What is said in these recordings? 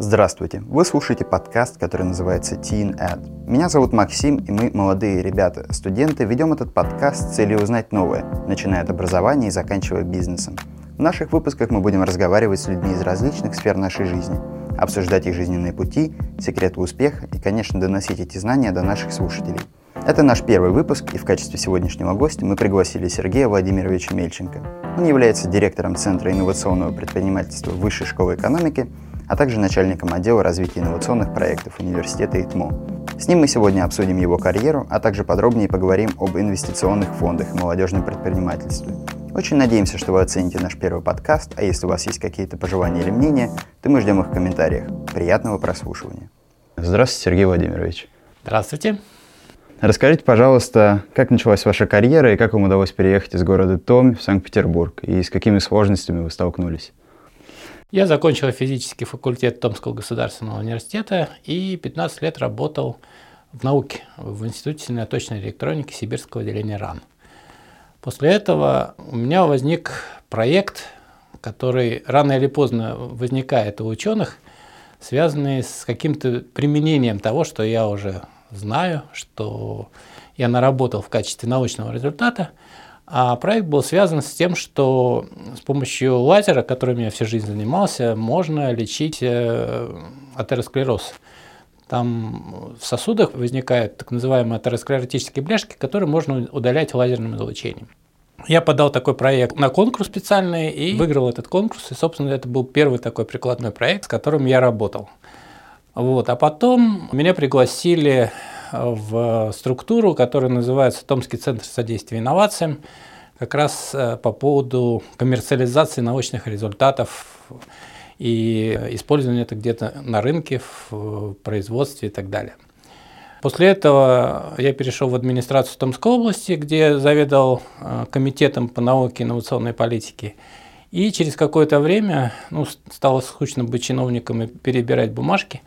Здравствуйте! Вы слушаете подкаст, который называется Teen Ad. Меня зовут Максим, и мы, молодые ребята, студенты, ведем этот подкаст с целью узнать новое, начиная от образования и заканчивая бизнесом. В наших выпусках мы будем разговаривать с людьми из различных сфер нашей жизни, обсуждать их жизненные пути, секреты успеха и, конечно, доносить эти знания до наших слушателей. Это наш первый выпуск, и в качестве сегодняшнего гостя мы пригласили Сергея Владимировича Мельченко. Он является директором Центра инновационного предпринимательства Высшей школы экономики – а также начальником отдела развития инновационных проектов университета ИТМО. С ним мы сегодня обсудим его карьеру, а также подробнее поговорим об инвестиционных фондах и молодежном предпринимательстве. Очень надеемся, что вы оцените наш первый подкаст, а если у вас есть какие-то пожелания или мнения, то мы ждем их в комментариях. Приятного прослушивания. Здравствуйте, Сергей Владимирович. Здравствуйте. Расскажите, пожалуйста, как началась ваша карьера и как вам удалось переехать из города Томь в Санкт-Петербург, и с какими сложностями вы столкнулись? Я закончил физический факультет Томского государственного университета и 15 лет работал в науке в Институте сильноточной электроники Сибирского отделения РАН. После этого у меня возник проект, который рано или поздно возникает у ученых, связанный с каким-то применением того, что я уже знаю, что я наработал в качестве научного результата – а проект был связан с тем, что с помощью лазера, которым я всю жизнь занимался, можно лечить э, атеросклероз. Там в сосудах возникают так называемые атеросклеротические бляшки, которые можно удалять лазерным излучением. Я подал такой проект на конкурс специальный и выиграл этот конкурс. И, собственно, это был первый такой прикладной проект, с которым я работал. Вот. А потом меня пригласили в структуру, которая называется Томский центр содействия инновациям, как раз э, по поводу коммерциализации научных результатов и использования это где-то на рынке, в производстве и так далее. После этого я перешел в администрацию Томской области, где заведовал э, комитетом по науке и инновационной политике. И через какое-то время ну, стало скучно быть чиновником и перебирать бумажки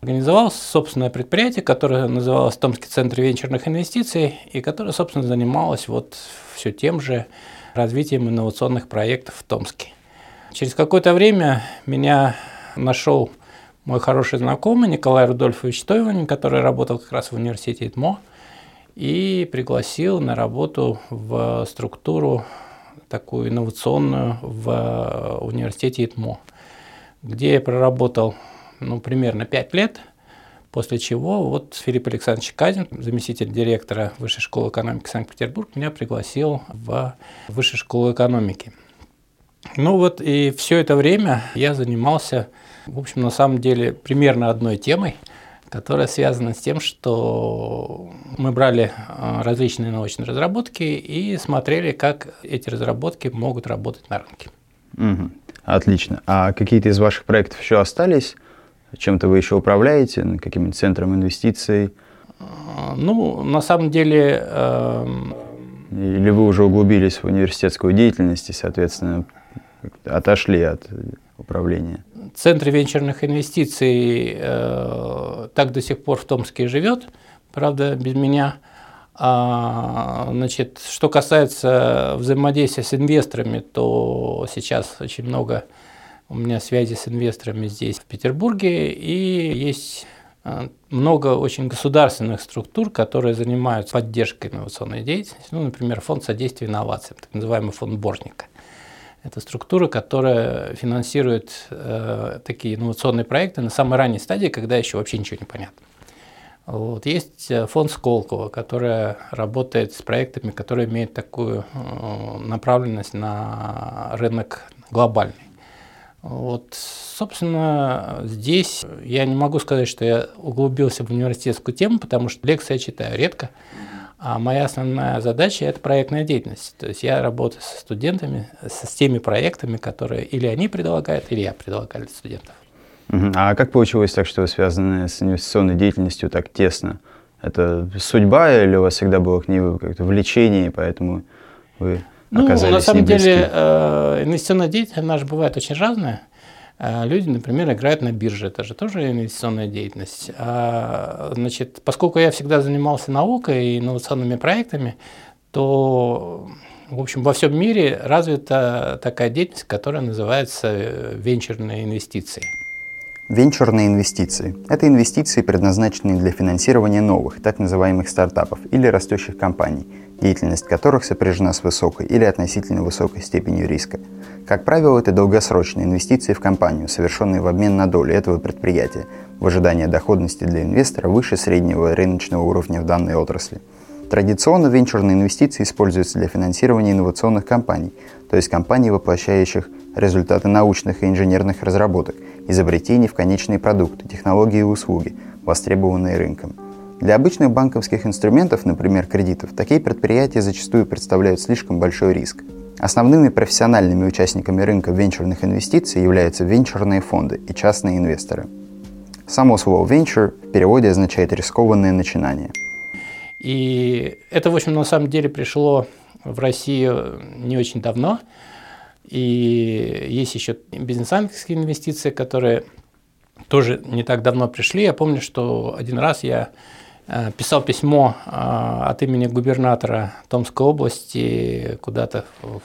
организовал собственное предприятие, которое называлось Томский центр венчурных инвестиций, и которое, собственно, занималось вот все тем же развитием инновационных проектов в Томске. Через какое-то время меня нашел мой хороший знакомый Николай Рудольфович Тойванин, который работал как раз в университете ИТМО, и пригласил на работу в структуру такую инновационную в университете ИТМО, где я проработал ну, примерно 5 лет, после чего вот Филипп Александрович Казин, заместитель директора Высшей школы экономики Санкт-Петербург, меня пригласил в Высшую школу экономики. Ну вот и все это время я занимался, в общем, на самом деле примерно одной темой, которая связана с тем, что мы брали а, различные научные разработки и смотрели, как эти разработки могут работать на рынке. Угу. Отлично. А какие-то из ваших проектов еще остались? Чем-то вы еще управляете, каким-нибудь центром инвестиций? Ну, на самом деле... Э... Или вы уже углубились в университетскую деятельность и, соответственно, отошли от управления? Центр венчурных инвестиций э, так до сих пор в Томске живет, правда, без меня. А, значит, что касается взаимодействия с инвесторами, то сейчас очень много у меня связи с инвесторами здесь, в Петербурге, и есть а, много очень государственных структур, которые занимаются поддержкой инновационной деятельности. Ну, например, фонд содействия инновациям, так называемый фонд Борника. Это структура, которая финансирует э, такие инновационные проекты на самой ранней стадии, когда еще вообще ничего не понятно. Вот. Есть э, фонд Сколково, который работает с проектами, которые имеют такую э, направленность на рынок глобальный. Вот, собственно, здесь я не могу сказать, что я углубился в университетскую тему, потому что лекции я читаю редко. А моя основная задача – это проектная деятельность. То есть я работаю со студентами, с теми проектами, которые или они предлагают, или я предлагаю для студентов. А как получилось так, что вы связаны с инвестиционной деятельностью так тесно? Это судьба или у вас всегда было к ней как-то влечение, поэтому вы ну, на самом деле, э, инвестиционная деятельность, она же бывает очень разная. Э, люди, например, играют на бирже, это же тоже инвестиционная деятельность. А, значит, поскольку я всегда занимался наукой и инновационными проектами, то, в общем, во всем мире развита такая деятельность, которая называется э, венчурные инвестиции. Венчурные инвестиции – это инвестиции, предназначенные для финансирования новых, так называемых стартапов или растущих компаний, деятельность которых сопряжена с высокой или относительно высокой степенью риска. Как правило, это долгосрочные инвестиции в компанию, совершенные в обмен на долю этого предприятия, в ожидании доходности для инвестора выше среднего рыночного уровня в данной отрасли. Традиционно венчурные инвестиции используются для финансирования инновационных компаний, то есть компаний, воплощающих результаты научных и инженерных разработок, изобретений в конечные продукты, технологии и услуги, востребованные рынком. Для обычных банковских инструментов, например, кредитов, такие предприятия зачастую представляют слишком большой риск. Основными профессиональными участниками рынка венчурных инвестиций являются венчурные фонды и частные инвесторы. Само слово «venture» в переводе означает «рискованное начинание». И это, в общем, на самом деле пришло в Россию не очень давно – и есть еще бизнес-ангельские инвестиции, которые тоже не так давно пришли. Я помню, что один раз я писал письмо э, от имени губернатора Томской области куда-то в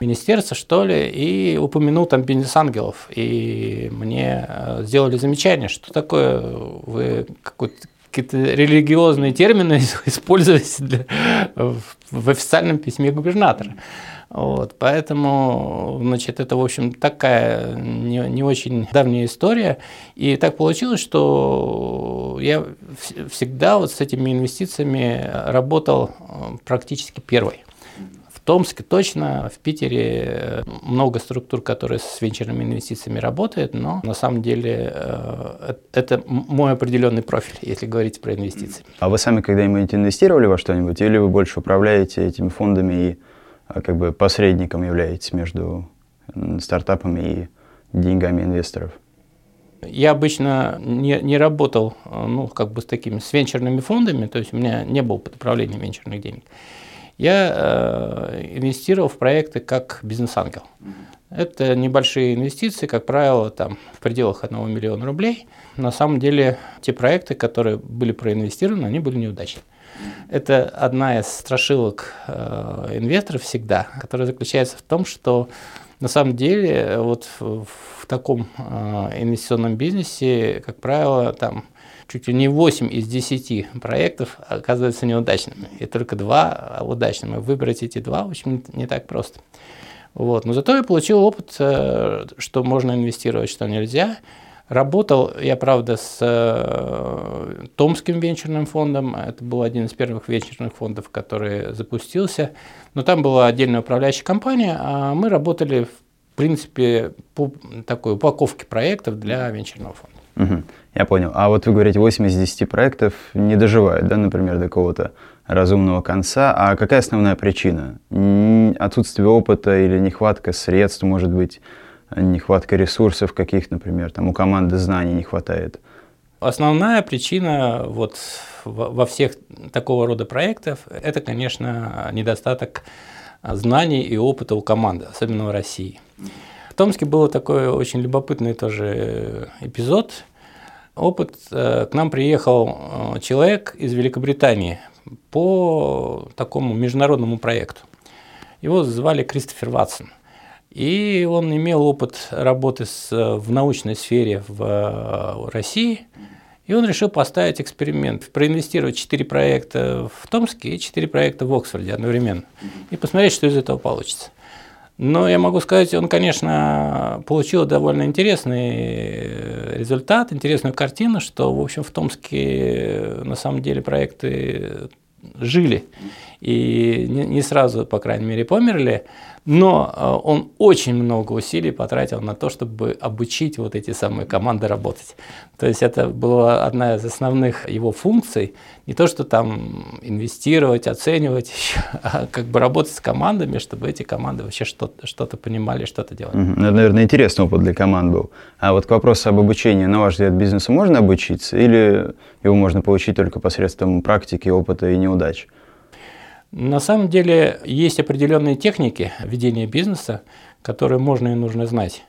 министерство, что ли, и упомянул там бизнес-ангелов. И мне э, сделали замечание, что такое вы какие-то религиозные термины используете для, в официальном письме губернатора. Вот, поэтому, значит, это, в общем, такая не, не очень давняя история. И так получилось, что я всегда вот с этими инвестициями работал э, практически первый. В Томске точно, в Питере э, много структур, которые с венчурными инвестициями работают, но на самом деле э, это мой определенный профиль, если говорить про инвестиции. А вы сами когда-нибудь инвестировали во что-нибудь, или вы больше управляете этими фондами и как бы посредником являетесь между стартапами и деньгами инвесторов? Я обычно не, не работал а, ну, как бы с такими с венчурными фондами, то есть у меня не было под управлением венчурных денег. Я э, инвестировал в проекты как бизнес-ангел. Это небольшие инвестиции, как правило, там, в пределах 1 миллиона рублей. На самом деле, те проекты, которые были проинвестированы, они были неудачны. Это одна из страшилок э, инвесторов всегда, которая заключается в том, что на самом деле вот в, в таком э, инвестиционном бизнесе, как правило, там чуть ли не 8 из 10 проектов оказываются неудачными, и только два удачными. Выбрать эти два очень не так просто. Вот. Но зато я получил опыт, э, что можно инвестировать, что нельзя. Работал я, правда, с э, Томским венчурным фондом. Это был один из первых венчурных фондов, который запустился. Но там была отдельная управляющая компания, а мы работали, в принципе, по такой упаковке проектов для венчурного фонда. Угу, я понял. А вот вы говорите, 8 из 10 проектов не доживают, да, например, до какого-то разумного конца. А какая основная причина? Отсутствие опыта или нехватка средств, может быть? Нехватка ресурсов каких, например, там у команды знаний не хватает? Основная причина вот во всех такого рода проектов – это, конечно, недостаток знаний и опыта у команды, особенно в России. В Томске был такой очень любопытный тоже эпизод. Опыт, э, к нам приехал э, человек из Великобритании по такому международному проекту. Его звали Кристофер Ватсон. И он имел опыт работы с, в научной сфере в э, России. И он решил поставить эксперимент, проинвестировать 4 проекта в Томске и 4 проекта в Оксфорде одновременно. И посмотреть, что из этого получится. Но я могу сказать, он, конечно, получил довольно интересный э, результат, интересную картину, что, в общем, в Томске на самом деле проекты жили. И не сразу, по крайней мере, померли, но э, он очень много усилий потратил на то, чтобы обучить вот эти самые команды работать. То есть это была одна из основных его функций, не то, что там инвестировать, оценивать, а как бы работать с командами, чтобы эти команды вообще что-то что понимали, что-то делали. Угу. Это, наверное, интересный опыт для команд был. А вот к вопросу об обучении, на ваш взгляд, бизнесу можно обучиться или его можно получить только посредством практики, опыта и неудач? На самом деле есть определенные техники ведения бизнеса, которые можно и нужно знать.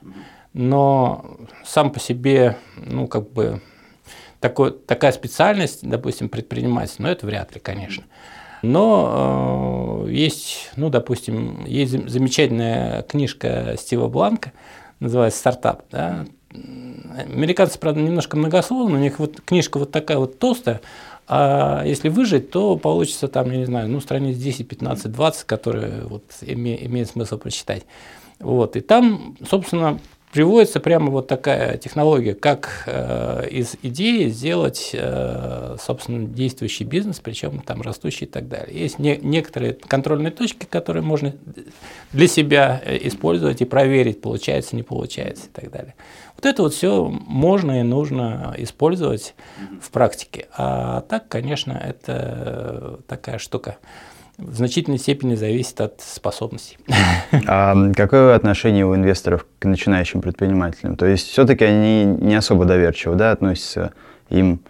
Но сам по себе, ну, как бы, такой, такая специальность, допустим, предпринимательство, ну, это вряд ли, конечно. Но э, есть, ну, допустим, есть замечательная книжка Стива Бланка, называется «Стартап». Да? американцы, правда, немножко многословны, у них вот книжка вот такая вот толстая, а если выжить, то получится там, я не знаю, ну, страниц 10, 15, 20, которые вот име, имеет смысл прочитать. Вот. И там, собственно, приводится прямо вот такая технология, как э, из идеи сделать, э, собственно, действующий бизнес, причем там растущий и так далее. Есть не, некоторые контрольные точки, которые можно для себя э, использовать и проверить, получается, не получается и так далее. Вот это вот все можно и нужно использовать в практике. А так, конечно, это такая штука в значительной степени зависит от способностей. А какое отношение у инвесторов к начинающим предпринимателям? То есть все-таки они не особо доверчиво да, относятся, им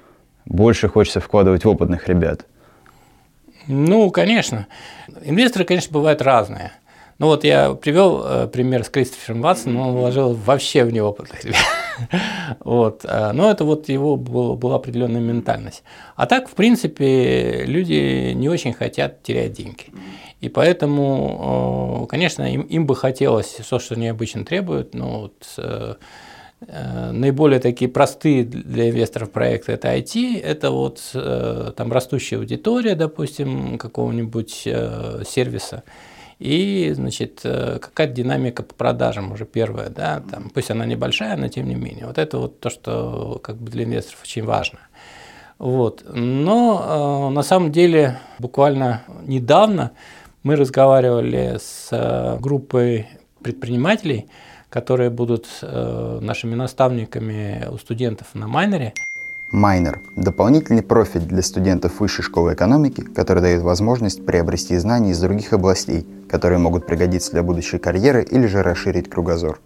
больше хочется вкладывать в опытных ребят. Ну, конечно. Инвесторы, конечно, бывают разные. Ну вот я привел э, пример с Кристофером Ватсоном, он вложил вообще в неопытных ребят. вот. Э, но это вот его был, была определенная ментальность. А так, в принципе, люди не очень хотят терять деньги. И поэтому, э, конечно, им, им бы хотелось то, что они обычно требуют, но вот, э, наиболее такие простые для инвесторов проекты это IT, это вот там растущая аудитория, допустим, какого-нибудь сервиса, и, значит, э, какая-то динамика по продажам уже первая, да, там, пусть она небольшая, но тем не менее. Вот это вот то, что как бы для инвесторов очень важно. Вот. Но э, на самом деле буквально недавно мы разговаривали с э, группой предпринимателей, которые будут э, нашими наставниками у студентов на майнере. Майнер – дополнительный профиль для студентов Высшей школы экономики, который дает возможность приобрести знания из других областей, которые могут пригодиться для будущей карьеры или же расширить кругозор.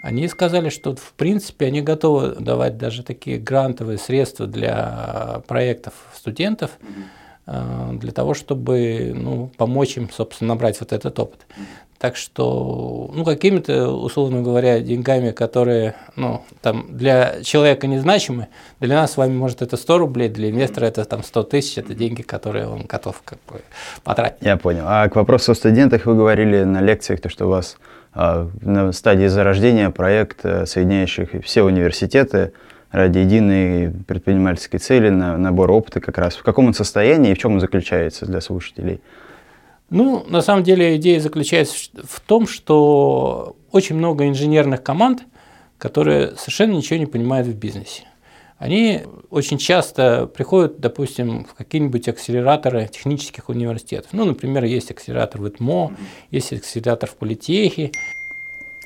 Они сказали, что в принципе они готовы давать даже такие грантовые средства для проектов студентов, для того, чтобы ну, помочь им, собственно, набрать вот этот опыт. Так что, ну, какими-то, условно говоря, деньгами, которые, ну, там, для человека незначимы, для нас с вами, может, это 100 рублей, для инвестора это там 100 тысяч, это деньги, которые он готов как бы потратить. Я понял. А к вопросу о студентах вы говорили на лекциях, то, что у вас а, на стадии зарождения проект, э, соединяющих все университеты ради единой предпринимательской цели, на набор опыта как раз. В каком он состоянии и в чем он заключается для слушателей? Ну, на самом деле идея заключается в том, что очень много инженерных команд, которые совершенно ничего не понимают в бизнесе. Они очень часто приходят, допустим, в какие-нибудь акселераторы технических университетов. Ну, например, есть акселератор в ИТМО, есть акселератор в Политехе.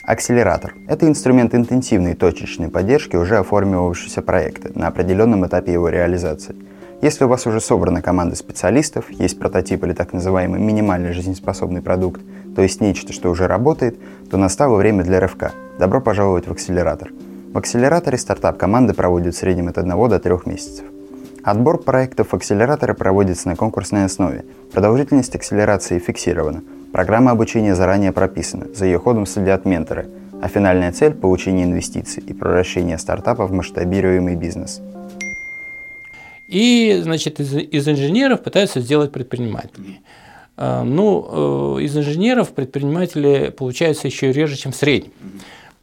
Акселератор – это инструмент интенсивной точечной поддержки уже оформившегося проекта на определенном этапе его реализации – если у вас уже собрана команда специалистов, есть прототип или так называемый минимальный жизнеспособный продукт, то есть нечто, что уже работает, то настало время для РФК. Добро пожаловать в акселератор. В акселераторе стартап-команды проводят в среднем от 1 до 3 месяцев. Отбор проектов в акселераторе проводится на конкурсной основе. Продолжительность акселерации фиксирована. Программа обучения заранее прописана, за ее ходом следят менторы, а финальная цель – получение инвестиций и превращение стартапа в масштабируемый бизнес – и, значит, из, из инженеров пытаются сделать предпринимателей. А, ну, э, из инженеров предприниматели получаются еще реже, чем в среднем.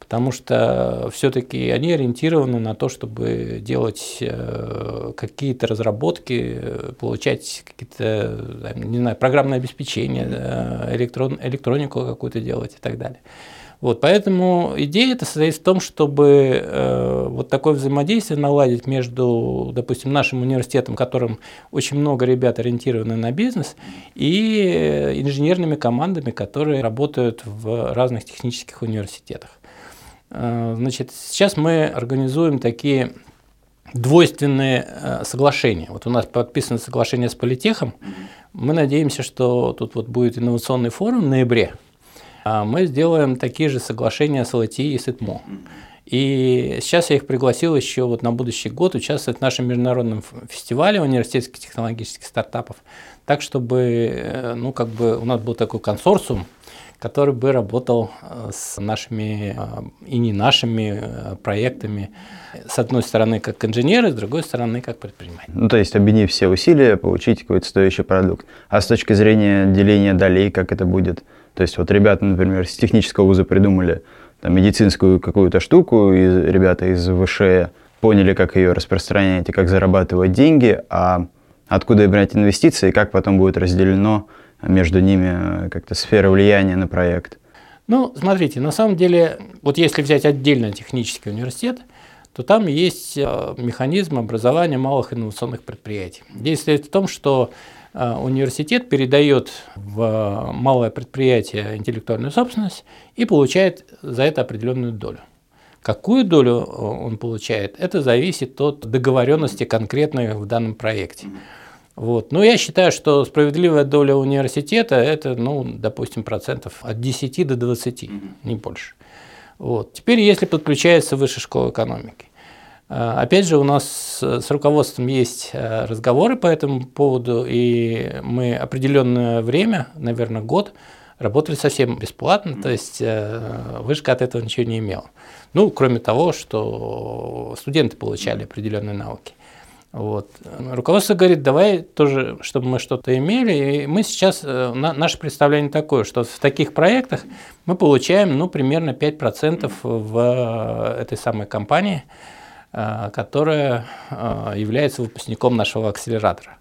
Потому что все-таки они ориентированы на то, чтобы делать э, какие-то разработки, получать какие-то, не знаю, программное обеспечение, электрон, электронику какую-то делать и так далее. Вот, поэтому идея это состоит в том, чтобы э, вот такое взаимодействие наладить между, допустим, нашим университетом, которым очень много ребят ориентированы на бизнес, и инженерными командами, которые работают в разных технических университетах. Э, значит, сейчас мы организуем такие двойственные э, соглашения. Вот у нас подписано соглашение с Политехом. Мы надеемся, что тут вот будет инновационный форум в ноябре. А мы сделаем такие же соглашения с ЛТИ и с ИТМО. И сейчас я их пригласил еще вот на будущий год участвовать в нашем международном фестивале университетских технологических стартапов, так чтобы э, ну, как бы у нас был такой консорциум, который бы работал э, с нашими э, и не нашими проектами, с одной стороны как инженеры, с другой стороны как предприниматели. Ну, то есть объединив все усилия, получить какой-то стоящий продукт. А с точки зрения деления долей, как это будет? То есть вот ребята, например, с технического вуза придумали там, медицинскую какую-то штуку, и ребята из ВШЭ поняли, как ее распространять и как зарабатывать деньги, а откуда брать инвестиции, как потом будет разделено между ними как-то сфера влияния на проект. Ну, смотрите, на самом деле, вот если взять отдельно технический университет, то там есть э, механизм образования малых инновационных предприятий. Действие в том, что э, университет передает в малое предприятие интеллектуальную собственность и получает за это определенную долю. Какую долю э, он получает, это зависит от договоренности конкретной в данном проекте. Вот. Но я считаю, что справедливая доля университета – это, ну, допустим, процентов от 10 до 20, не больше. Вот. Теперь, если подключается Высшая школа экономики. А, опять же, у нас с руководством есть а, разговоры по этому поводу, и мы определенное время, наверное, год, работали совсем бесплатно, то есть э, вышка от этого ничего не имела. Ну, кроме того, что студенты получали определенные навыки. Вот. Руководство говорит, давай тоже, чтобы мы что-то имели. И мы сейчас, э, на, наше представление такое, что в таких проектах мы получаем ну, примерно 5% в э, этой самой компании, э, которая является выпускником нашего акселератора.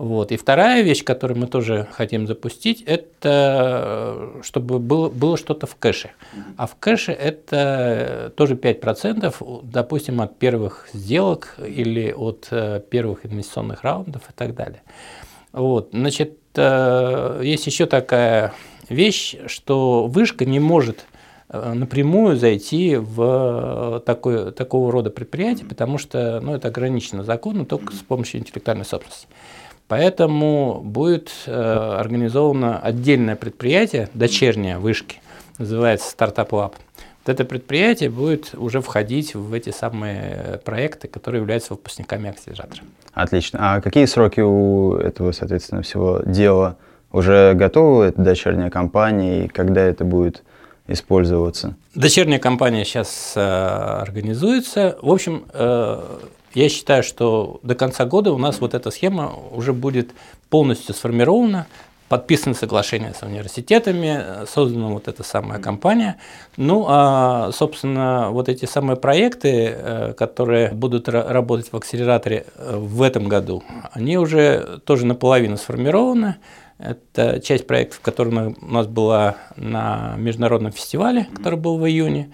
Вот. И вторая вещь, которую мы тоже хотим запустить, это чтобы было, было что-то в кэше. А в кэше это тоже 5%, допустим, от первых сделок или от э, первых инвестиционных раундов и так далее. Вот. Значит, э, есть еще такая вещь, что вышка не может э, напрямую зайти в такой, такого рода предприятие, потому что ну, это ограничено законом только с помощью интеллектуальной собственности. Поэтому будет э, организовано отдельное предприятие, дочернее вышки, называется Startup Lab. Вот это предприятие будет уже входить в эти самые проекты, которые являются выпускниками акселератора. Отлично. А какие сроки у этого, соответственно, всего дела? Уже готова эта дочерняя компания и когда это будет использоваться? Дочерняя компания сейчас э, организуется. В общем, э, я считаю, что до конца года у нас вот эта схема уже будет полностью сформирована, подписано соглашение с университетами, создана вот эта самая компания. Ну, а, собственно, вот эти самые проекты, э, которые будут работать в акселераторе э, в этом году, они уже тоже наполовину сформированы. Это часть проектов, которая у нас была на международном фестивале, который был в июне.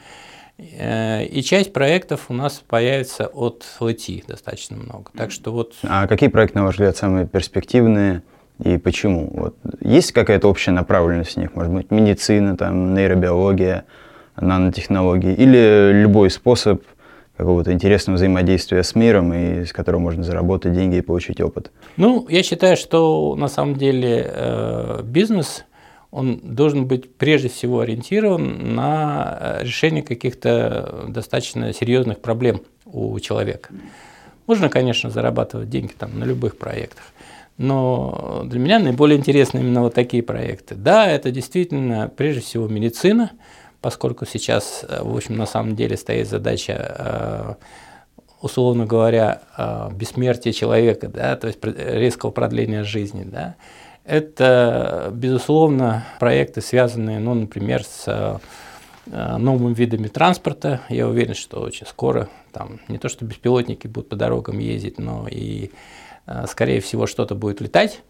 Э, и часть проектов у нас появится от ЛТ достаточно много. Так что вот... А какие проекты, на ваш взгляд, самые перспективные и почему? Вот. Есть какая-то общая направленность в них? Может быть, медицина, там, нейробиология, нанотехнологии или любой способ какого-то интересного взаимодействия с миром и с которым можно заработать деньги и получить опыт? Ну, я считаю, что на самом деле э, бизнес – он должен быть прежде всего ориентирован на э, решение каких-то достаточно серьезных проблем у человека. Можно, конечно, зарабатывать деньги там на любых проектах, но для меня наиболее интересны именно вот такие проекты. Да, это действительно прежде всего медицина, поскольку сейчас, э, в общем, на самом деле стоит задача э, условно говоря, бессмертия человека, да, то есть резкого продления жизни, да, это, безусловно, проекты, связанные, ну, например, с э, новыми видами транспорта. Я уверен, что очень скоро там не то, что беспилотники будут по дорогам ездить, но и, э, скорее всего, что-то будет летать.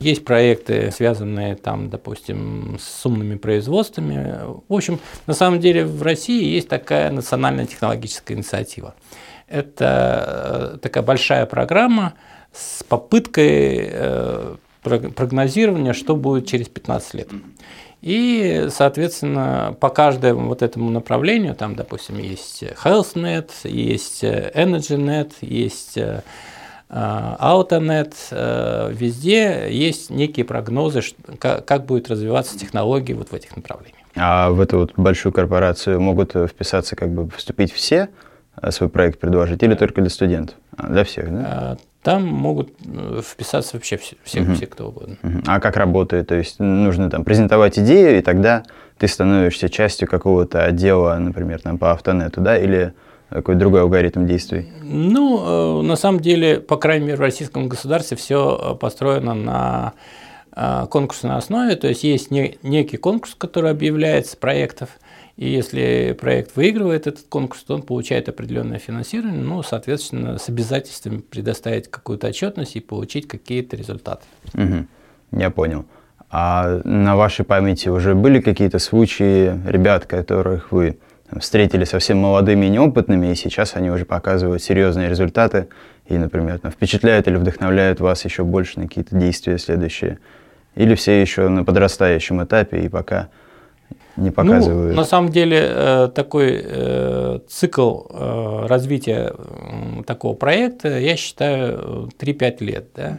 Есть проекты, связанные там, допустим, с умными производствами. В общем, на самом деле в России есть такая национальная технологическая инициатива. Это э, такая большая программа с попыткой прогнозирования, что будет через 15 лет. И, соответственно, по каждому вот этому направлению, там, допустим, есть HealthNet, есть EnergyNet, есть э, AutoNet, э, везде есть некие прогнозы, как будет развиваться технологии вот в этих направлениях. А в эту вот большую корпорацию могут вписаться, как бы вступить все, э, свой проект предложить, или только для студентов? А, для всех, да? Там могут э, вписаться вообще все, все, угу. все кто угодно. Угу. А как работает? То есть нужно там презентовать идею, и тогда ты становишься частью какого-то отдела, например, там по автонету, да, или какой-то другой алгоритм действий? Ну, э, на самом деле, по крайней мере, в российском государстве все э, построено на конкурсной основе, то есть есть некий конкурс, который объявляется проектов, И если проект выигрывает этот конкурс, то он получает определенное финансирование, ну, соответственно, с обязательством предоставить какую-то отчетность и получить какие-то результаты. Угу. Я понял. А на вашей памяти уже были какие-то случаи ребят, которых вы встретили совсем молодыми и неопытными, и сейчас они уже показывают серьезные результаты, и, например, впечатляют или вдохновляют вас еще больше на какие-то действия следующие? Или все еще на подрастающем этапе и пока не показывают? Ну, на самом деле э, такой э, цикл э, развития такого проекта, я считаю, 3-5 лет. Да?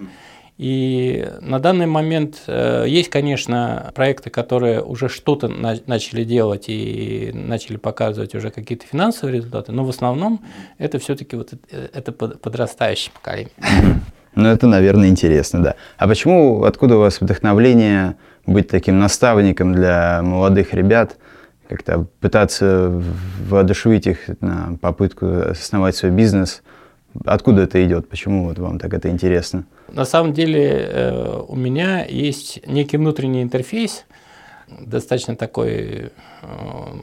И на данный момент есть, конечно, проекты, которые уже что-то начали делать и начали показывать уже какие-то финансовые результаты, но в основном это все-таки вот это подрастающее поколение. Ну, это, наверное, интересно, да. А почему, откуда у вас вдохновление быть таким наставником для молодых ребят, как-то пытаться воодушевить их на попытку основать свой бизнес? Откуда это идет? Почему вот вам так это интересно? На самом деле э, у меня есть некий внутренний интерфейс, достаточно такой э,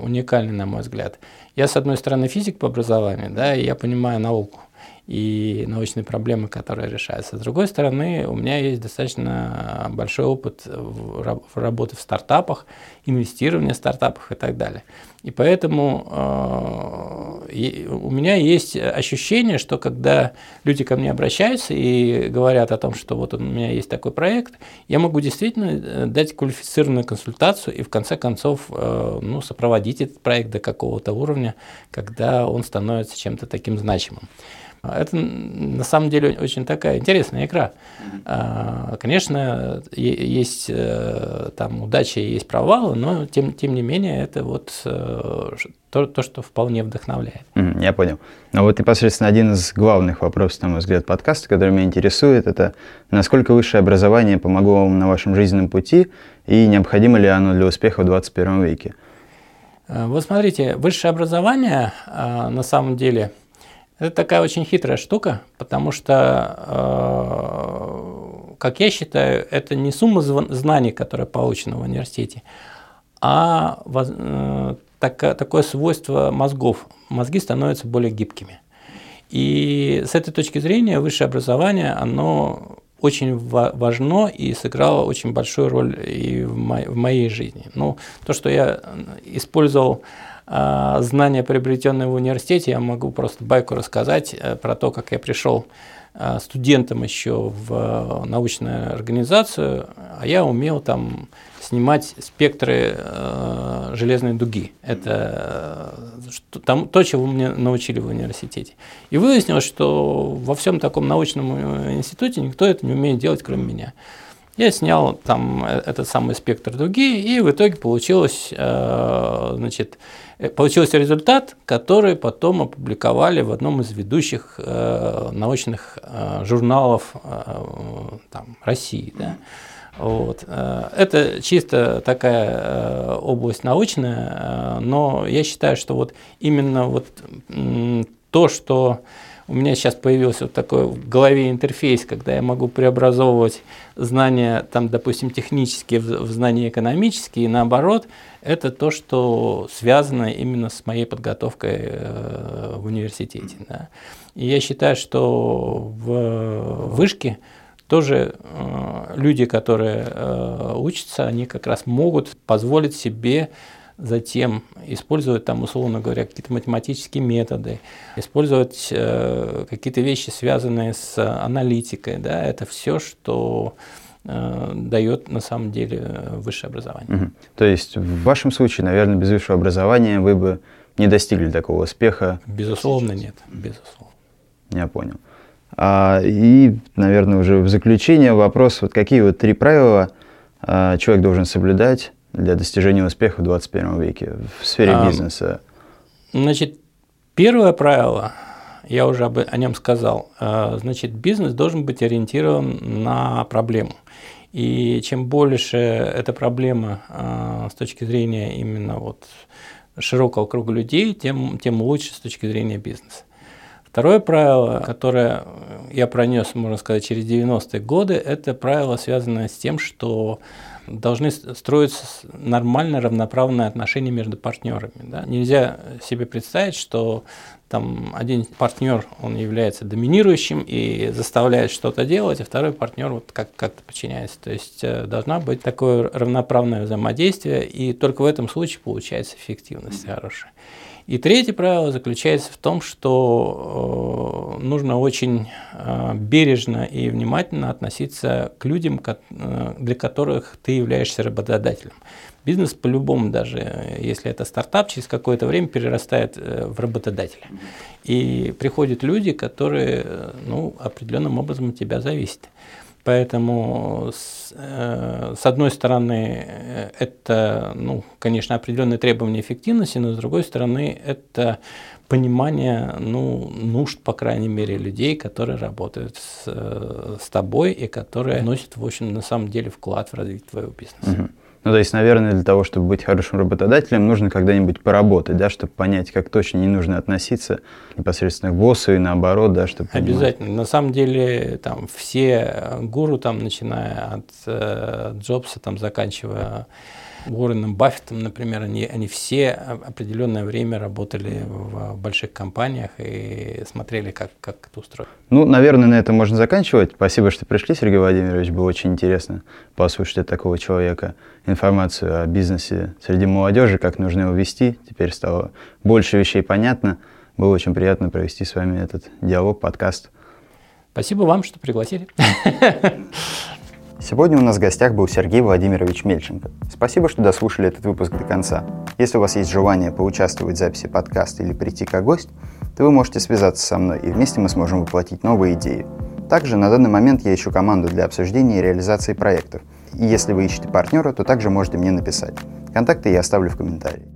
уникальный, на мой взгляд. Я, с одной стороны, физик по образованию, да, и я понимаю науку и научные проблемы, которые решаются. С другой стороны, у меня есть достаточно большой опыт в работы в стартапах, инвестирования в стартапах и так далее. И поэтому э, у меня есть ощущение, что когда люди ко мне обращаются и говорят о том, что вот у меня есть такой проект, я могу действительно э, дать квалифицированную консультацию и в конце концов э, ну, сопроводить этот проект до какого-то уровня, когда он становится чем-то таким значимым. Это на самом деле очень такая интересная игра. А, конечно, есть э, там удачи, есть провалы, но тем, тем не менее это вот э, то, то, что вполне вдохновляет. Я понял. Но вот непосредственно один из главных вопросов, на мой взгляд, подкаста, который меня интересует, это насколько высшее образование помогло вам на вашем жизненном пути и необходимо ли оно для успеха в 21 веке? Э, вот смотрите, высшее образование на самом деле – это такая очень хитрая штука, потому что, э, как я считаю, это не сумма знаний, которая получена в университете, а э, такое свойство мозгов. Мозги становятся более гибкими. И с этой точки зрения высшее образование, оно очень важно и сыграло очень большую роль и в моей жизни. Ну, то, что я использовал а, знания, приобретенные в университете, я могу просто байку рассказать э, про то, как я пришел э, студентом еще в э, научную организацию, а я умел там снимать спектры э, железной дуги. Это что, там, то, чего меня научили в университете. И выяснилось, что во всем таком научном институте никто это не умеет делать, кроме меня. Я снял там этот самый спектр дуги, и в итоге получилось, э, значит, Э, получился результат, который потом опубликовали в одном из ведущих э, научных э, журналов э, там, России. Да? Вот. Э, это чисто такая э, область научная, но я считаю, что вот именно вот то, что у меня сейчас появился вот такой в голове интерфейс, когда я могу преобразовывать знания, там, допустим, технические в, в знания экономические, и наоборот, это то, что связано именно с моей подготовкой э, в университете. Да. И я считаю, что в вышке тоже э, люди, которые э, учатся, они как раз могут позволить себе затем использовать там, условно говоря, какие-то математические методы, использовать э, какие-то вещи, связанные с аналитикой. Да, это все, что э, дает на самом деле высшее образование. Угу. То есть в вашем случае, наверное, без высшего образования вы бы не достигли такого успеха? Безусловно, нет. Безусловно. Я понял. А, и, наверное, уже в заключение вопрос, вот какие вот три правила а, человек должен соблюдать, для достижения успеха в 21 веке в сфере а, бизнеса? Значит, первое правило, я уже об, о нем сказал, а, значит, бизнес должен быть ориентирован на проблему. И чем больше эта проблема а, с точки зрения именно вот широкого круга людей, тем, тем лучше с точки зрения бизнеса. Второе правило, которое я пронес, можно сказать, через 90-е годы, это правило, связанное с тем, что должны строиться нормальные равноправные отношения между партнерами. Да? Нельзя себе представить, что там один партнер, он является доминирующим и заставляет что-то делать, а второй партнер вот как- как-то подчиняется. То есть э, должна быть такое равноправное взаимодействие, и только в этом случае получается эффективность хорошая. И третье правило заключается в том, что э, нужно очень э, бережно и внимательно относиться к людям, э, для которых ты являешься работодателем. Бизнес по-любому, даже если это стартап, через какое-то время перерастает в работодателя. И приходят люди, которые ну, определенным образом от тебя зависят. Поэтому, с, э, с одной стороны, э, это, ну, конечно, определенные требования эффективности, но с другой стороны, это понимание ну, нужд, по крайней мере, людей, которые работают с, э, с тобой и которые носят, в общем, на самом деле вклад в развитие твоего бизнеса. Угу. Ну, то есть, наверное, для того, чтобы быть хорошим работодателем, нужно когда-нибудь поработать, да, чтобы понять, как точно не нужно относиться непосредственно к боссу и наоборот, да, чтобы... Обязательно. Понимать. На самом деле, там, все гуру, там, начиная от э, Джобса, там, заканчивая Уорреном Баффетом, например, они, они все определенное время работали в больших компаниях и смотрели, как, как это устроено. Ну, наверное, на этом можно заканчивать. Спасибо, что пришли, Сергей Владимирович. Было очень интересно послушать от такого человека информацию о бизнесе среди молодежи, как нужно его вести. Теперь стало больше вещей понятно. Было очень приятно провести с вами этот диалог, подкаст. Спасибо вам, что пригласили. Сегодня у нас в гостях был Сергей Владимирович Мельченко. Спасибо, что дослушали этот выпуск до конца. Если у вас есть желание поучаствовать в записи подкаста или прийти как гость, то вы можете связаться со мной, и вместе мы сможем воплотить новые идеи. Также на данный момент я ищу команду для обсуждения и реализации проектов. И если вы ищете партнера, то также можете мне написать. Контакты я оставлю в комментарии.